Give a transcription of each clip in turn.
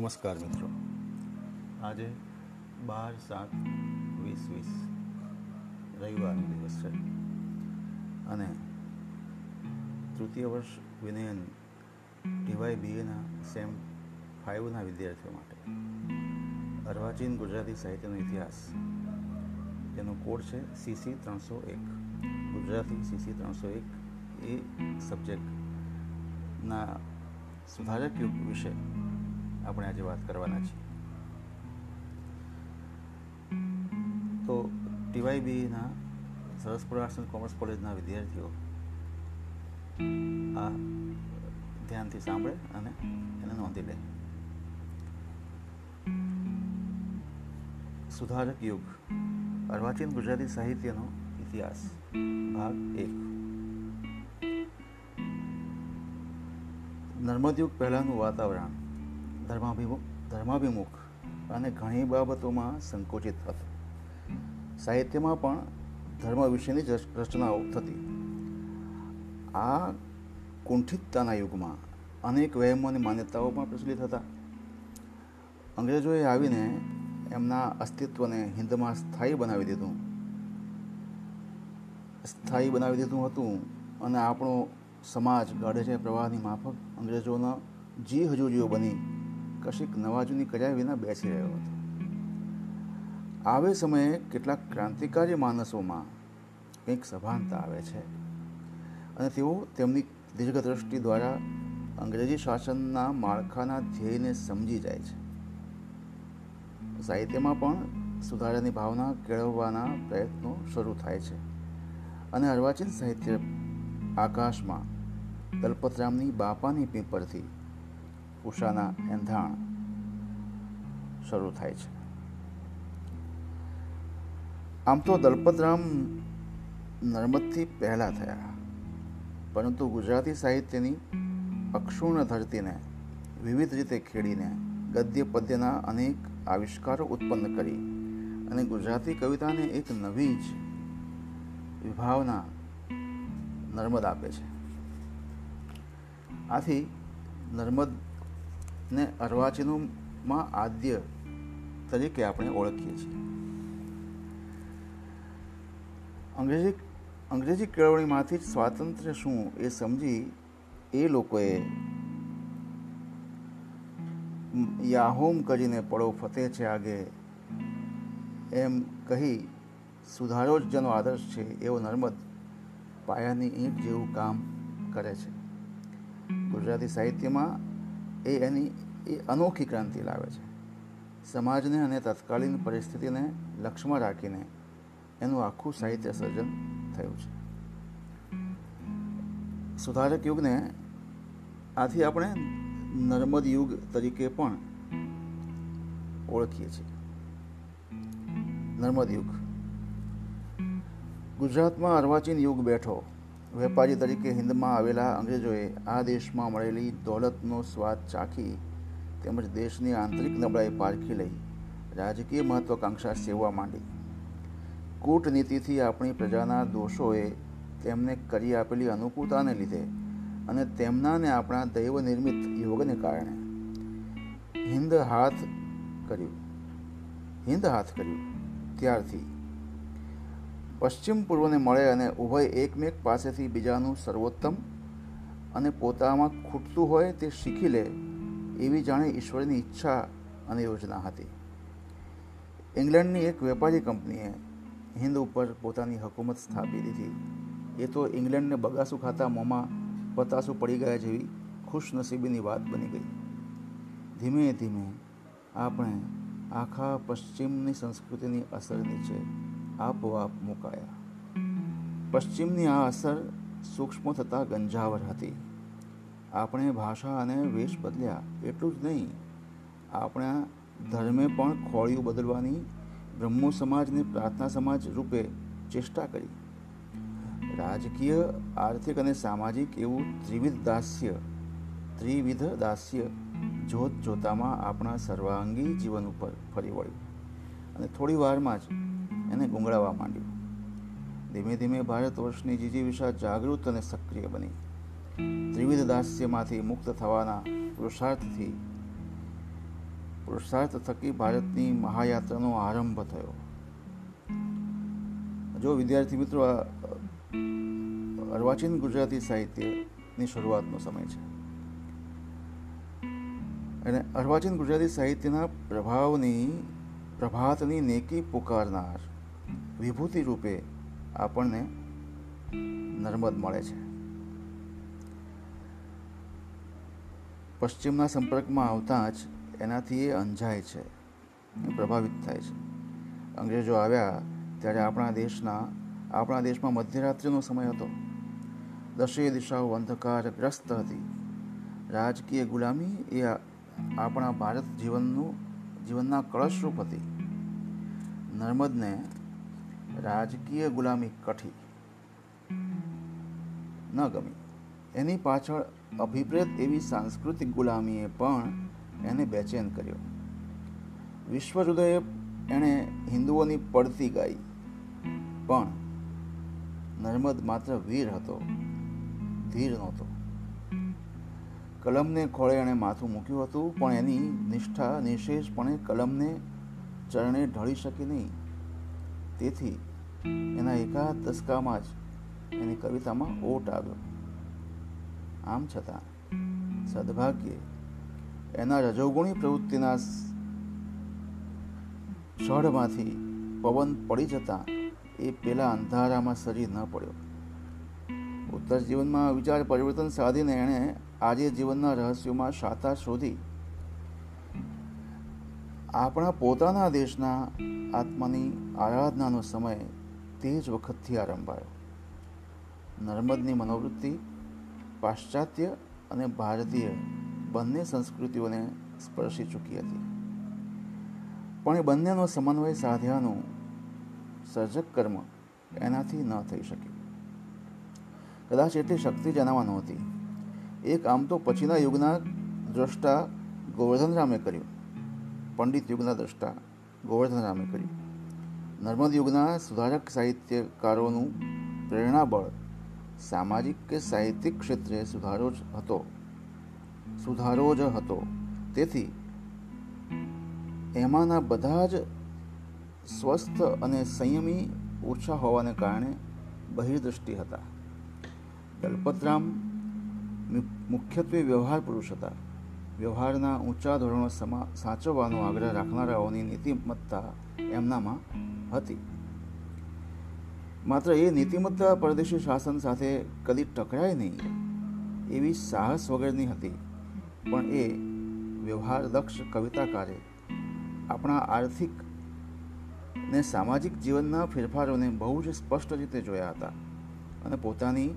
નમસ્કાર મિત્રો. આજે બાર સાત વીસ વીસ રવિવારનો દિવસ છે. અને તૃતીય વર્ષ વિનયન ટીવાય બીએના સેમ ફાઇવના વિદ્યાર્થીઓ માટે. અર્વાચીન ગુજરાતી સાહિત્યનો ઇતિહાસ. તેનો કોડ છે સીસી ત્રણસો એક. ગુજરાતી સીસી ત્રણસો એક એ સબ્જેક્ટના સુધારક યુગ વિશે આપણે આજે વાત કરવાના છીએ. તો ટીવાયબીના સરસ આર્ટ્સ એન્ડ કોમર્સ કોલેજના વિદ્યાર્થીઓ આ ધ્યાનથી સાંભળે અને એને નોંધી લે. સુધારક યુગ. અર્વાચીન ગુજરાતી સાહિત્યનો ઇતિહાસ. ભાગ એક. નર્મદયુગ પહેલાંનું વાતાવરણ. ધર્માભિમુખ ધર્માભિમુખ અને ઘણી બાબતોમાં સંકોચિત હતો. સાહિત્યમાં પણ ધર્મ વિશેની જ રચનાઓ થતી. આ કુંઠિતતાના યુગમાં અનેક વહેમો અને માન્યતાઓ પણ પ્રચલિત હતા. અંગ્રેજોએ આવીને એમના અસ્તિત્વને હિન્દમાં સ્થાયી બનાવી દીધું. સ્થાયી બનાવી દીધું હતું અને આપણો સમાજ છે, પ્રવાહની માફક અંગ્રેજોના જી હજુજીઓ બની કશીક નવાજૂની કર્યા વિના બેસી રહ્યો હતો. આવે સમયે કેટલાક ક્રાંતિકારી માણસોમાં કંઈક સભાનતા આવે છે. અને તેઓ તેમની દીર્ઘદ્રષ્ટિ દ્વારા અંગ્રેજી શાસનના માળખાના ધ્યેયને સમજી જાય છે. સાહિત્યમાં પણ સુધારાની ભાવના કેળવવાના પ્રયત્નો શરૂ થાય છે. અને અર્વાચીન સાહિત્ય આકાશમાં દલપતરામની બાપાની પીપરથી ઉષાના એંધાણ શરૂ થાય છે. આમ તો દલપતરામ નર્મદથી પહેલાં થયા, પરંતુ ગુજરાતી સાહિત્યની અક્ષુર્ણ ધરતીને વિવિધ રીતે ખેડીને ગદ્ય પદ્યના અનેક આવિષ્કારો ઉત્પન્ન કરી અને ગુજરાતી કવિતાને એક નવી જ વિભાવના નર્મદ આપે છે. આથી નર્મદને અર્વાચીનોમાં આદ્ય તરીકે આપણે ઓળખીએ છીએ. અંગ્રેજી અંગ્રેજી કેળવણીમાંથી જ સ્વાતંત્ર્ય શું એ સમજી એ લોકોએ યાહોમ કરીને પડો ફતે છે આગે. એમ કહી સુધારો જ જેનો આદર્શ છે એવો નર્મદ પાયાની ઈંટ જેવું કામ કરે છે. ગુજરાતી સાહિત્યમાં એ એની એ અનોખી ક્રાંતિ લાવે છે. સમાજને અને તત્કાલીન પરિસ્થિતિને લક્ષ્યમાં રાખીને એનું આખું સાહિત્ય સર્જન થયું છે. સુધારક યુગને આથી આપણે નર્મદ યુગ તરીકે પણ ઓળખીએ છીએ. નર્મદ યુગ. ગુજરાતમાં અર્વાચીન યુગ બેઠો. વેપારી તરીકે હિન્દમાં આવેલા અંગ્રેજોએ આ દેશમાં મળેલી દોલતનો સ્વાદ ચાખી તેમજ દેશની આંતરિક નબળાઈ પારખી લઈ રાજકીય મહત્વાકાંક્ષા સેવવા માંડી. કૂટનીતિથી આપણી પ્રજાના દોષોએ તેમને કરી આપેલી અનુકૂળતાને લીધે અને તેમનાને આપણા દૈવ નિર્મિત યોગને કારણે. હિન્દ હાથ કર્યું. હિન્દ હાથ કર્યું. ત્યારથી પશ્ચિમ પૂર્વને મળે અને ઉભય એકમેક પાસેથી બીજાનું સર્વોત્તમ અને પોતામાં ખૂટતું હોય તે શીખી લે એવી જાણે ઈશ્વરની ઈચ્છા અને યોજના હતી. ઇંગ્લેન્ડની એક વેપારી કંપનીએ હિન્દ ઉપર પોતાની હકુમત સ્થાપી દીધી. એ તો ઇંગ્લેન્ડને બગાસું ખાતા મોંમાં પતાસું પડી ગયા જેવી ખુશનસીબીની વાત બની ગઈ. ધીમે ધીમે આપણે આખા પશ્ચિમની સંસ્કૃતિની અસર નીચે આપોઆપ મુકાયા. પશ્ચિમની આ અસર સૂક્ષ્મ થતાં ગંજાવર હતી. આપણે ભાષા અને વેશ બદલ્યા એટલું જ નહીં. આપણા ધર્મે પણ ખોળિયું બદલવાની બ્રહ્મો સમાજને પ્રાર્થના સમાજ રૂપે ચેષ્ટા કરી. રાજકીય, આર્થિક અને સામાજિક એવું ત્રિવિધ દાસ્ય ત્રિવિધ દાસ્ય જોત જોતામાં આપણા સર્વાંગી જીવન ઉપર ફરી વળ્યું. અને થોડી વારમાં જ એને ગુંગળાવા માંડ્યું. ધીમે ધીમે ભારત વર્ષની જીજીવિષા જાગૃત અને સક્રિય બની. ત્રિવિધ દાસ્યમાંથી મુક્ત થવાના પુરુષાર્થથી પુરુષાર્થ થકી ભારતની મહાયાત્રાનો આરંભ થયો. જો વિદ્યાર્થી મિત્રો અર્વાચીન ગુજરાતી સાહિત્યની શરૂઆતનો સમય છે. અને અર્વાચીન ગુજરાતી સાહિત્યના પ્રભાવની, પ્રભાતની નેકી પુકારનાર વિભૂતિ રૂપે આપણને નર્મદ મળે છે. પશ્ચિમના સંપર્કમાં આવતા જ એનાથી એ અંજાય છે પ્રભાવિત થાય છે. અંગ્રેજો આવ્યા ત્યારે આપણા દેશના, આપણા દેશમાં મધ્યરાત્રિનો સમય હતો. દશે દિશાઓ અંધકારગ્રસ્ત હતી. રાજકીય ગુલામી એ આપણા ભારત જીવનનું, જીવનના કળશરૂપ હતી. નર્મદને રાજકીય ગુલામી કઠી ન ગમી. એની પાછળ અભિપ્રેત એવી સાંસ્કૃતિક ગુલામીએ પણ એને બેચેન કર્યો. વિશ્વહૃદયે એણે હિન્દુઓની પડતી ગાઈ. પણ નર્મદ માત્ર વીર હતો, ધીર નહોતો. કલમને ખોળે એણે માથું મૂક્યું હતું, પણ એની નિષ્ઠા નિશેષપણે કલમને ચરણે ઢળી શકી નહીં. તેથી એના એકાદ તસ્કામાં જ એની કવિતામાં ઓટ આવ્યો. આમ છતાં, સદભાગ્યે, એના રજોગુણી પ્રવૃત્તિના ષળમાંથી પવન પડી જતાં એ પેલા અંધારામાં સરી ન પડ્યો. ઉત્તર જીવનમાં વિચાર પરિવર્તન સાધીને એણે આજે જીવનના રહસ્યોમાં શાતા શોધી આપણા પોતાના દેશના આત્માની આરાધનાનો સમય તે જ વખતથી આરંભાયો. નર્મદની મનોવૃત્તિ, પાશ્ચાત્ય અને ભારતીય બંને સંસ્કૃતિઓને સ્પર્શી ચૂકી હતી. પણ એ બંનેનો સમન્વય સાધ્યાનું સર્જક કર્મ એનાથી ન થઈ શક્યું. કદાચ એટલી શક્તિ જણાવવા નહોતી. એક આમ તો પછીના યુગના દ્રષ્ટા ગોવર્ધન રામે કર્યું. પંડિત યુગના દ્રષ્ટા ગોવર્ધન રામે કર્યું. નર્મદ યુગના સુધારક સાહિત્યકારોનું પ્રેરણાબળ સામાજિક કે સાહિત્યિક ક્ષેત્રે સુધારો જ હતો. સુધારો જ હતો. તેથી એમાંના બધા જ સ્વસ્થ અને સંયમી ઓછા હોવાને કારણે બહિર્દૃષ્ટિ હતા. દલપતરામ મુખ્યત્વે વ્યવહાર પુરુષ હતા. વ્યવહારના ઊંચા ધોરણો સાચવવાનો આગ્રહ રાખનારાઓની નીતિમત્તા એમનામાં હતી. માત્ર એ નીતિમત્તા પરદેશી શાસન સાથે કદી ટકરાય નહીં, એવી સાહસ વગરની હતી. પણ એ વ્યવહાર દક્ષ કવિતાકારે આપણા આર્થિક ને સામાજિક જીવનના ફેરફારોને બહુ જ સ્પષ્ટ રીતે જોયા હતા અને પોતાની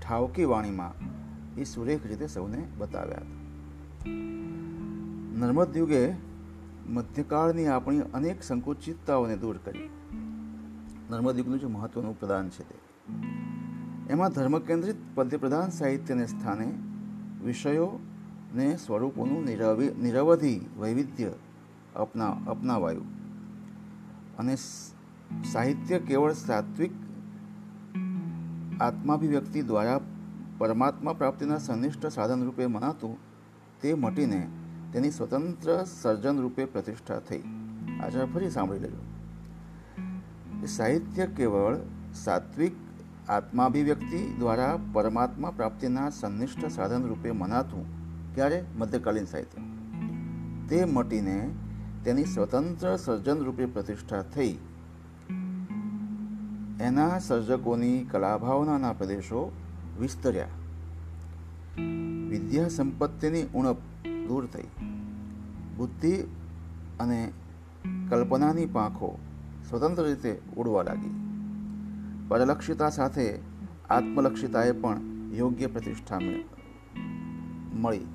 ઠાવકી વાણીમાં એ સુરેખ રીતે સૌને બતાવ્યા હતા. નર્મદ યુગે મધ્યકાળની આપણી અનેક સંકુચિતતાઓને દૂર કરી. નર્મદ યુગનું જે મહત્વનું પ્રદાન છે તે. એમાં ધર્મ કેન્દ્રિત પદ્યપ્રધાન સાહિત્યને સ્થાને વિષયો ને સ્વરૂપોનું નિરવધિ વૈવિધ્ય અપના, અપનાવાયું. અને સાહિત્ય કેવળ સાત્વિક આત્માભિવ્યક્તિ દ્વારા પરમાત્મા પ્રાપ્તિના સનિષ્ઠ સાધન રૂપે મનાતું તે મટીને તેની સ્વતંત્ર સર્જન રૂપે પ્રતિષ્ઠા થઈ. આજે ફરી સાંભળી લેજો. સાહિત્ય કેવળ સાત્વિક આત્માભિવ્યક્તિ દ્વારા પરમાત્મા પ્રાપ્તિના સંનિષ્ઠ સાધન રૂપે મનાતું ક્યારે? મધ્યકાલીન સાહિત્ય. તે મટીને તેની સ્વતંત્ર સર્જન રૂપે પ્રતિષ્ઠા થઈ. એના સર્જકોની કલાભાવનાના પ્રદેશો વિસ્તર્યા. વિદ્યા સંપત્તિની ઉણપ દૂર થઈ. બુદ્ધિ અને કલ્પનાની પાંખો સ્વતંત્ર રીતે ઉડવા લાગી. પરલક્ષિતા સાથે આત્મલક્ષિતાએ પણ યોગ્ય પ્રતિષ્ઠા મળી.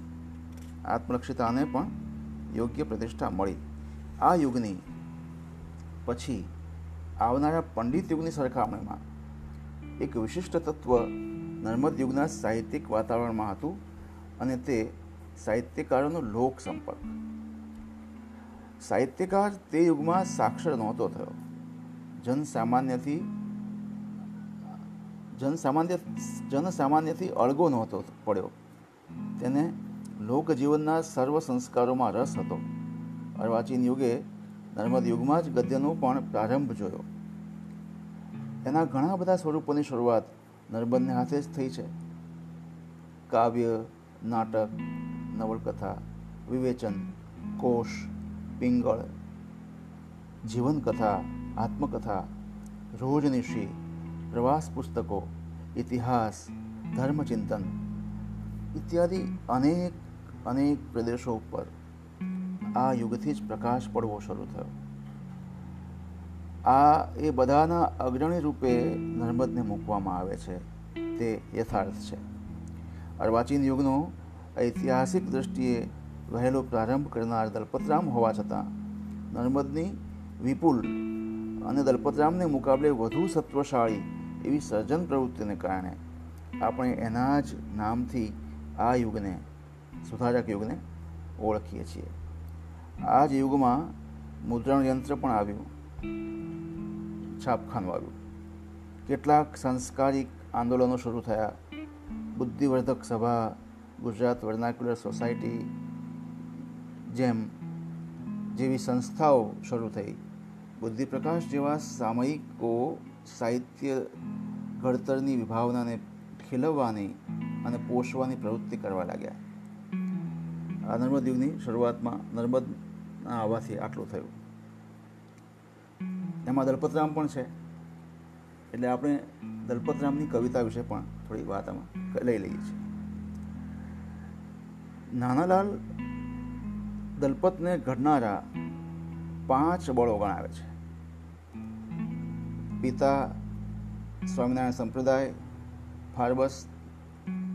આત્મલક્ષિતાને પણ યોગ્ય પ્રતિષ્ઠા મળી. આ યુગની પછી આવનારા પંડિત યુગની સરખામણીમાં એક વિશિષ્ટ તત્વ નર્મદ યુગના સાહિત્યિક વાતાવરણમાં હતું અને તે સાહિત્યકારોનો લોક સંપર્ક સાહિત્યકાર તે યુગમાં સાક્ષર નહોતો થયો. જનસામાન્યથી, જનસામાન્ય, જનસામાન્યથી અળગો નહોતો પડ્યો. તેને લોકજીવનના સર્વ સંસ્કારોમાં રસ હતો. અર્વાચીન યુગે નર્મદ યુગમાં જ ગદ્યનો પણ પ્રારંભ જોયો. એના ઘણા બધા સ્વરૂપોની શરૂઆત નર્મદને હાથે જ થઈ છે. કાવ્ય નાટક, નવલકથા, વિવેચન, કોશ, પિંગળ, જીવનકથા, આત્મકથા, રોજનિશી, પ્રવાસ પુસ્તકો, ઇતિહાસ, ધર્મચિંતન ઇત્યાદિ અનેક અનેક પ્રદેશો ઉપર આ યુગથી જ પ્રકાશ પડવો શરૂ થયો. આ એ બધાના અગ્રણી રૂપે નર્મદને મૂકવામાં આવે છે. તે યથાર્થ છે. અર્વાચીન યુગનો ઐતિહાસિક દ્રષ્ટિએ વહેલો પ્રારંભ કરનાર દલપતરામ હોવા છતાં નર્મદની વિપુલ અને દલપતરામને મુકાબલે વધુ સત્વશાળી એવી સર્જન પ્રવૃત્તિને કારણે આપણે એના જ નામથી આ યુગને સુધારક યુગને ઓળખીએ છીએ આ જ યુગમાં મુદ્રણ યંત્ર પણ આવ્યું છાપખાનું આવ્યું કેટલાક સંસ્કારિક આંદોલનો શરૂ થયા બુદ્ધિવર્ધક સભા, ગુજરાત વર્નાક્યુલર સોસાયટી જેમ જેવી સંસ્થાઓ શરૂ થઈ. બુદ્ધિપ્રકાશ જેવા સામયિકો સાહિત્ય ઘડતરની વિભાવનાને ખીલવવાની અને પોષવાની પ્રવૃત્તિ કરવા લાગ્યા. આ નર્મદ યુગની શરૂઆતમાં નર્મદના આવવાથી આટલું થયું. એમાં દલપતરામ પણ છે. એટલે આપણે દલપતરામની કવિતા વિશે પણ થોડી વાત આમાં લઈ લઈએ છીએ. નાનાલાલ દલપતને ઘડનારા પાંચ બળો ગણાવે છે. પિતા સ્વામિનારાયણ સંપ્રદાય, ફારબસ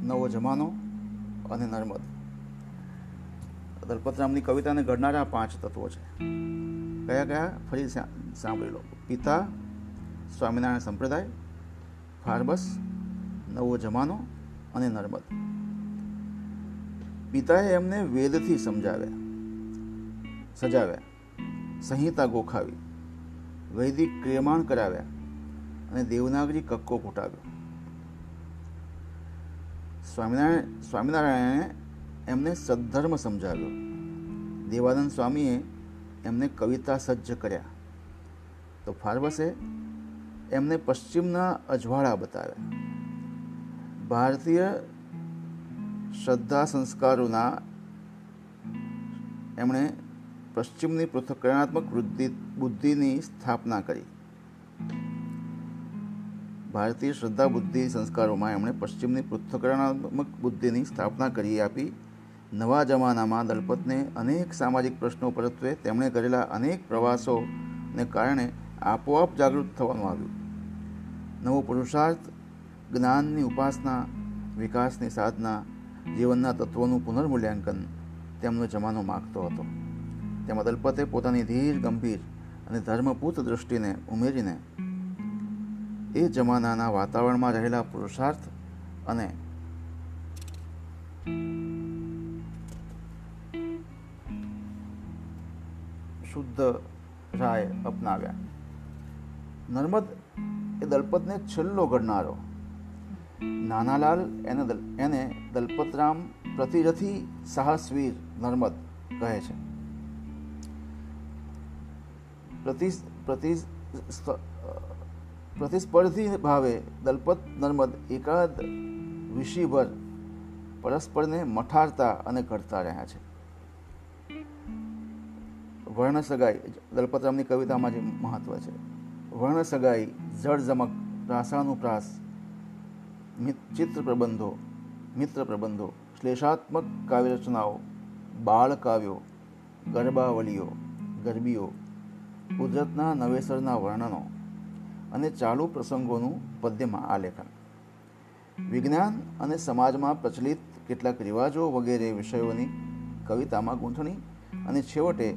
નવો જમાનો અને નર્મદ. દલપતરામની કવિતાને ઘડનારા પાંચ તત્વો છે. કયા કયા? ફરી સાંભળી લો. પિતા સ્વામિનારાયણ સંપ્રદાય, ફાર્બસ, નવો જમાનો અને નર્મદ. પિતાએ એમને વેદથી સમજાવ્યા. સજાવ્યા. સંહિતા ગોખાવી. વૈદિક ક્રિયમાણ કરાવ્યા અને દેવનાગરી કક્કો ફૂટાવ્યો સ્વામિનારાયણ, સ્વામિનારાયણે એમને સદ્ધર્મ સમજાવ્યો. દેવાનંદ સ્વામીએ એમને કવિતા સજ્જ કર્યા. તો ફાર્બસે એમને પશ્ચિમના અજવાળા બતાવ્યા ભારતીય શ્રદ્ધા સંસ્કારોના એમણે પશ્ચિમની પૃથક્કરણાત્મક વૃદ્ધિ, બુદ્ધિની સ્થાપના કરી. ભારતીય શ્રદ્ધા, બુદ્ધિ સંસ્કારોમાં એમણે પશ્ચિમની પૃથ્થકરણાત્મક બુદ્ધિની સ્થાપના કરી આપી. નવા જમાનામાં દલપતને અનેક સામાજિક પ્રશ્નો પરત્વે તેમણે કરેલા અનેક પ્રવાસોને કારણે આપોઆપ જાગૃત થવાનું આવ્યું. નવો પુરુષાર્થ જ્ઞાનની ઉપાસના, વિકાસની સાધના, જીવનના તત્વોનું પુનર્મૂલ્યાંકન તેમનો જમાનો માગતો હતો. તેમાં દલપતે પોતાની ધીર, ગંભીર અને ધર્મપૂત દૃષ્ટિને ઉમેરીને એ જમાનાના વાતાવરણમાં રહેલા પુરુષાર્થ અને શુદ્ધ રાય અપનાવ્યા. નર્મદ એ દલપતને છેલ્લો ઘડનારો નાનાલાલ એને એને દલપતરામ પ્રતિરથી સાહસવીર નર્મદ કહે છે. પ્રતિ પ્રતિ પ્રતિસ્પર્ધી ભાવે દલપત નર્મદ એકાદ વિષીભર પરસ્પરને મઠારતા અને ઘડતા રહ્યા છે. વર્ણ સગાઈ દલપતરામની કવિતામાં જે મહત્વ છે. વર્ણ સગાઈ જળજમક રાસાનુપ્રાસ ચિત્ર પ્રબંધો મિત્ર પ્રબંધો શ્લેષાત્મક કાવ્ય રચનાઓ બાળ કાવ્યો ગરબાવલીઓ, ગરબીઓ, કુદરતના નવેસરના વર્ણનો અને ચાલુ પ્રસંગોનું પદ્યમાં આલેખન. વિજ્ઞાન અને સમાજમાં પ્રચલિત કેટલાક રિવાજો વગેરે વિષયોની કવિતામાં ગૂંથણી અને છેવટે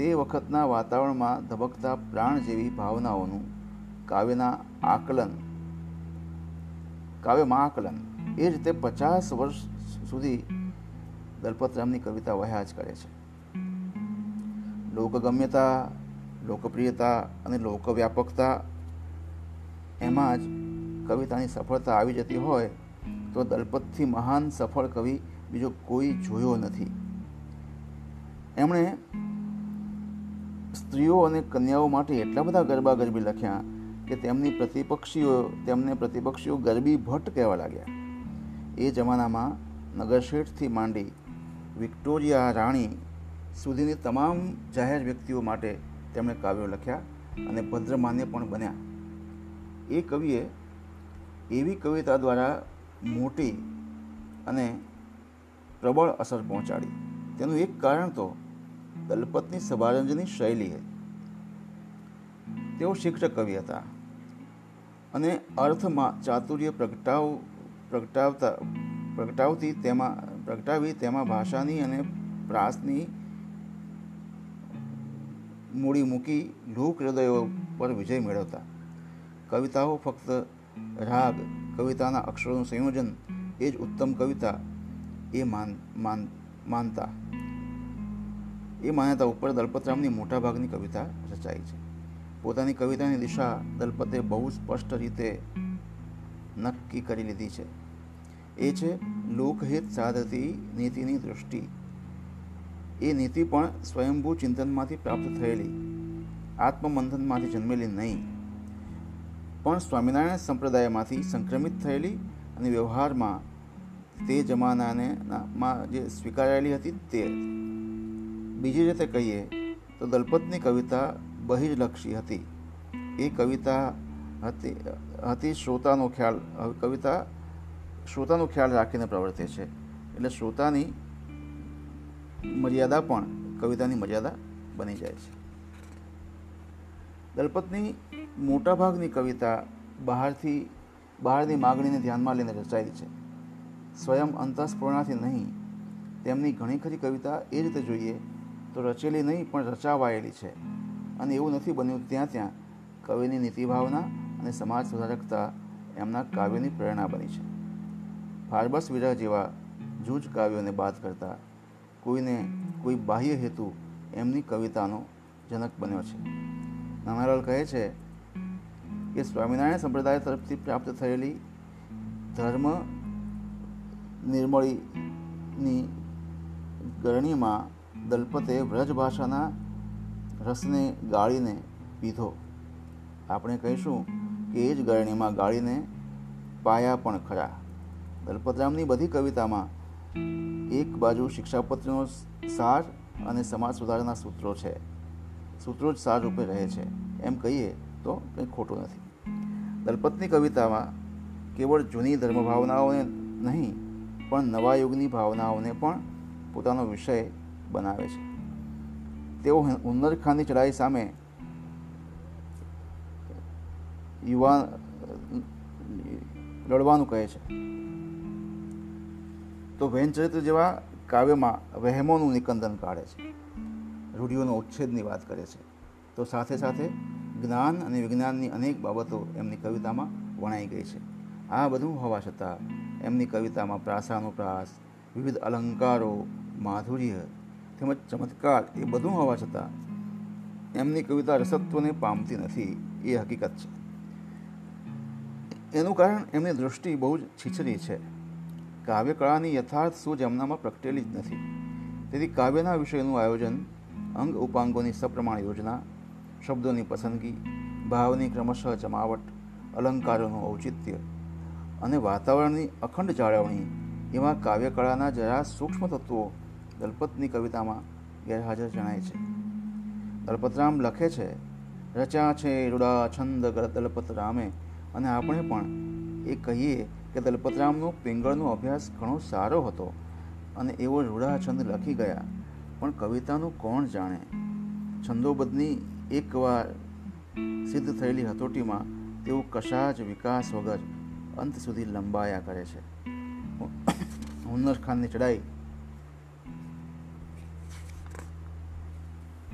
તે વખતના વાતાવરણમાં ધબકતા પ્રાણ જેવી ભાવનાઓનું કાવ્યના આકલન, કાવ્યમાં આકલન, એ રીતે પચાસ વર્ષ સુધી દલપતરામની કવિતા વહ્યા જ કરે છે. લોકગમ્યતા, લોકપ્રિયતા અને લોકવ્યાપકતા એમાં જ કવિતાની સફળતા આવી જતી હોય તો દલપતથી મહાન સફળ કવિ બીજો કોઈ જોયો નથી. એમણે સ્ત્રીઓ અને કન્યાઓ માટે એટલા બધા ગરબા ગરબી લખ્યા કે તેમની પ્રતિપક્ષીઓ, તેમને પ્રતિપક્ષીઓ ગરબી ભટ્ટ કહેવા લાગ્યા. એ જમાનામાં નગરશેઠથી માંડી વિક્ટોરિયા રાણી સુધીની તમામ જાહેર વ્યક્તિઓ માટે તેમણે કાવ્યો લખ્યા અને ભદ્રમાન્ય પણ બન્યા. એ કવિએ એવી કવિતા દ્વારા મોટી અને પ્રબળ અસર પહોંચાડી. તેનું એક કારણ તો દલપતની સભારંજની શૈલી તેઓ શિક્ષક કવિ હતા અને અર્થમાં ચાતુર્ય પ્રગટાવ, પ્રગટાવતા, પ્રગટાવતી તેમાં, પ્રગટાવી તેમાં ભાષાની અને પ્રાસની મૂડી મૂકી લોક હૃદયો પર વિજય મેળવતા. કવિતાઓ ફક્ત રાગ, કવિતાના અક્ષરોનું સંયોજન, એ જ ઉત્તમ કવિતા એ માન માન, માનતા. એ માન્યતા ઉપર દલપતરામની મોટાભાગની કવિતા રચાઈ છે. પોતાની કવિતાની દિશા દલપતે બહુ સ્પષ્ટ રીતે નક્કી કરી લીધી છે. એ છે, લોકહિત સાધતી નીતિની દૃષ્ટિ એ નીતિ પણ સ્વયંભૂ ચિંતનમાંથી પ્રાપ્ત થયેલી, આત્મમંથનમાંથી જન્મેલી નહીં, પણ સ્વામિનારાયણ સંપ્રદાયમાંથી સંક્રમિત થયેલી અને વ્યવહારમાં તે જમાનાને જે સ્વીકારાયેલી હતી તે બીજી રીતે કહીએ તો દલપતની કવિતા બહિર્લક્ષી હતી. એ કવિતા હતી હતી શ્રોતાનો ખ્યાલ કવિતા શ્રોતાનો ખ્યાલ રાખીને પ્રવર્તે છે. એટલે શ્રોતાની મર્યાદા પણ કવિતાની મર્યાદા બની જાય છે. દલપતની મોટાભાગની કવિતા બહારથી, બહારની માગણીને ધ્યાનમાં લઈને રચાયેલી છે. સ્વયં અંતસ્ફૂર્ણાથી નહીં, તેમની ઘણી ખરી કવિતા એ રીતે જોઈએ તો રચેલી નહીં, પણ રચાવાયેલી છે. અને એવું નથી બન્યું ત્યાં ત્યાં કવિની નીતિભાવના અને સમાજ સુધારકતા એમના કાવ્યની પ્રેરણા બની છે. ફારબસ વિરહ જેવા જૂજ કાવ્યોને બાદ કરતાં કોઈને કોઈ બાહ્ય હેતુ એમની કવિતાનો જનક બન્યો છે. નાનાલાલ કહે છે કે સ્વામિનારાયણ સંપ્રદાય તરફથી પ્રાપ્ત થયેલી ધર્મ નિર્મળીની ગરણીમાં દલપતે વ્રજ ભાષાના રસને ગાળીને પીધો. આપણે કહીશું કે એ જ ગરણીમાં ગાળીને પાયા પણ ખરા. દલપતરામની બધી કવિતામાં એક બાજુ શિક્ષાપત્રનો સાર અને સમાજ સુધારના સૂત્રો છે. સૂત્રો જ સાર રૂપે રહે છે. એમ કહીએ તો કંઈ ખોટું નથી. દલપતની કવિતામાં કેવળ જૂની ધર્મ ભાવનાઓને નહીં, પણ નવા યુગની ભાવનાઓને પણ પોતાનો વિષય બનાવે છે. તેઓ હુન્નર ખાનની ચડાઈ સામે યુવાન, લડવાનું કહે છે. તો વેનચરિત્ર જેવા કાવ્યમાં વહેમોનું નિકંદન કાઢે છે. રૂઢિઓનો ઉચ્છેદની વાત કરે છે. તો સાથે સાથે જ્ઞાન અને વિજ્ઞાનની અનેક બાબતો એમની કવિતામાં વણાઈ ગઈ છે. આ બધું હોવા છતાં એમની કવિતામાં પ્રાસાનુપ્રાસ વિવિધ અલંકારો, માધુર્ય તેમજ ચમત્કાર એ બધું હોવા છતાં એમની કવિતા રસત્વને પામતી નથી, એ હકીકત છે. એનું કારણ એમની દૃષ્ટિ બહુ જ છીછરી છે. કાવ્યકળાની યથાર્થ સૂઝ એમનામાં પ્રગટેલી જ નથી. તેથી કાવ્યના વિષયનું આયોજન, અંગ ઉપાંગોની સપ્રમાણ યોજના, શબ્દોની પસંદગી, ભાવની ક્રમશઃ જમાવટ, અલંકારોનું ઔચિત્ય અને વાતાવરણની અખંડ જાળવણી એવા કાવ્યકળાના જરા સૂક્ષ્મ તત્વો દલપતની કવિતામાં ગેરહાજર જણાય છે. દલપતરામ લખે છે રચ્યા છે રૂડા છંદ દલપત રામે. અને આપણે પણ એ કહીએ કે દલપતરામનો પિંગળનો અભ્યાસ ઘણો સારો હતો અને એવો રૂડા છંદ લખી ગયા. પણ કવિતાનું કોણ જાણે? છંદોબદ્ધની એકવાર સિદ્ધ થયેલી હતોટીમાં તેઓ કશા જ વિકાસ વગર અંત સુધી લંબાયા કરે છે. હુન્નર ખાનની ચડાઈ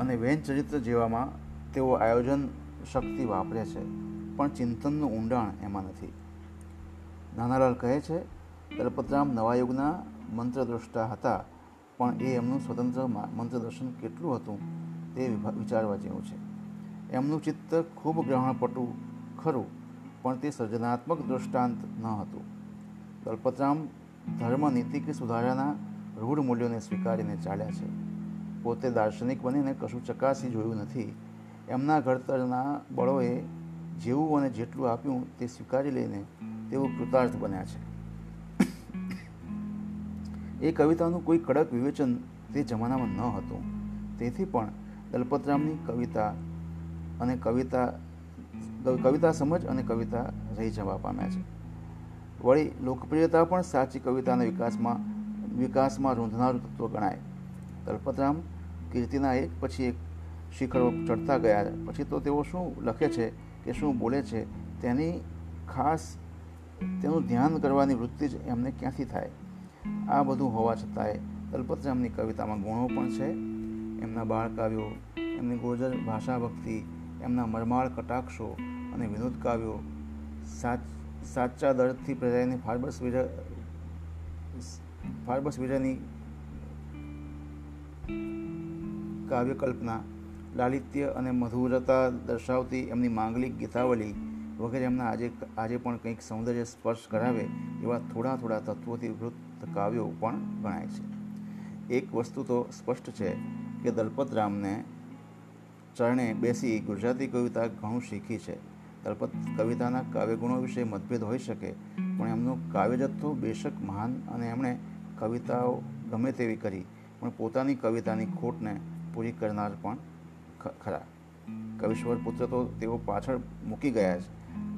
અને વેન ચરિત્ર જેવામાં તેઓ આયોજન શક્તિ વાપરે છે, પણ ચિંતનનું ઊંડાણ એમાં નથી. નાનાલાલ કહે છે દલપતરામ નવા યુગના મંત્રદ્રષ્ટા હતા, પણ એ એમનું સ્વતંત્ર મંત્રદર્શન કેટલું હતું તે વિચારવા જેવું છે. એમનું ચિત્ત ખૂબ ગ્રહણપટુ, ખરું, પણ તે સર્જનાત્મક દૃષ્ટાંત ન હતું. દલપતરામ ધર્મ નીતિ કે સુધારાના રૂઢ મૂલ્યોને સ્વીકારીને ચાલ્યા છે. પોતે દાર્શનિક બનીને કશું ચકાસી જોયું નથી. એમના ઘડતરના બળોએ જેવું અને જેટલું આપ્યું તે સ્વીકારી લઈને તેઓ કૃતાર્થ બન્યા છે. એ કવિતાનું કોઈ કડક વિવેચન તે જમાનામાં ન હતું. તેથી પણ દલપતરામની કવિતા અને કવિતા કવિતા સમજ અને કવિતા રહી જવા પામ્યા છે. વળી લોકપ્રિયતા પણ સાચી કવિતાના વિકાસમાં વિકાસમાં રૂંધનારું તત્વ ગણાય. દલપતરામ કીર્તિના એક પછી એક શિખરો ચડતા ગયા. પછી તો તેઓ શું લખે છે કે શું બોલે છે તેની ખાસ તેનું ધ્યાન કરવાની વૃત્તિ જ એમને ક્યાંથી થાય? આ બધું હોવા છતાંય દલપતરામની કવિતામાં ગુણો પણ છે. એમના બાળકાવ્યો એમની ગુર્જર ભાષા ભક્તિ એમના મરમાળ કટાક્ષો અને વિનોદ કાવ્યો સાચ સાચા દર્દથી પ્રજાની ફાર્બસ વિજય ફાર્બસ વિજયની કાવ્ય કલ્પના લાલિત્ય અને મધુરતા દર્શાવતી એમની માંગલિક ગીતાવલી વગેરે એમના આજે આજે પણ કંઈક સૌંદર્ય સ્પર્શ કરાવે એવા થોડા થોડા તત્વોથી વૃત્ત કાવ્યો પણ ગણાય છે. એક વસ્તુ તો સ્પષ્ટ છે કે દલપતરામને ચરણે બેસી ગુજરાતી કવિતા ઘણું શીખી છે. દલપત કવિતાના કાવ્યગુણો વિશે મતભેદ હોઈ શકે, પણ એમનો કાવ્ય જથ્થો બેશક મહાન અને એમણે કવિતાઓ ગમે તેવી કરી, પણ પોતાની કવિતાની ખોટને પૂરી કરનાર પણ ખરા. કવિશ્વર પુત્ર તો તેઓ પાછળ મૂકી ગયા છે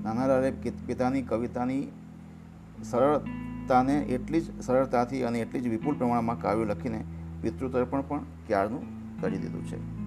નાનાલાલે પિતાની કવિતાની સરળતાને એટલી જ સરળતાથી અને એટલી જ વિપુલ પ્રમાણમાં કાવ્યો લખીને પિતૃતર્પણ પણ ક્યારનું કરી દીધું છે.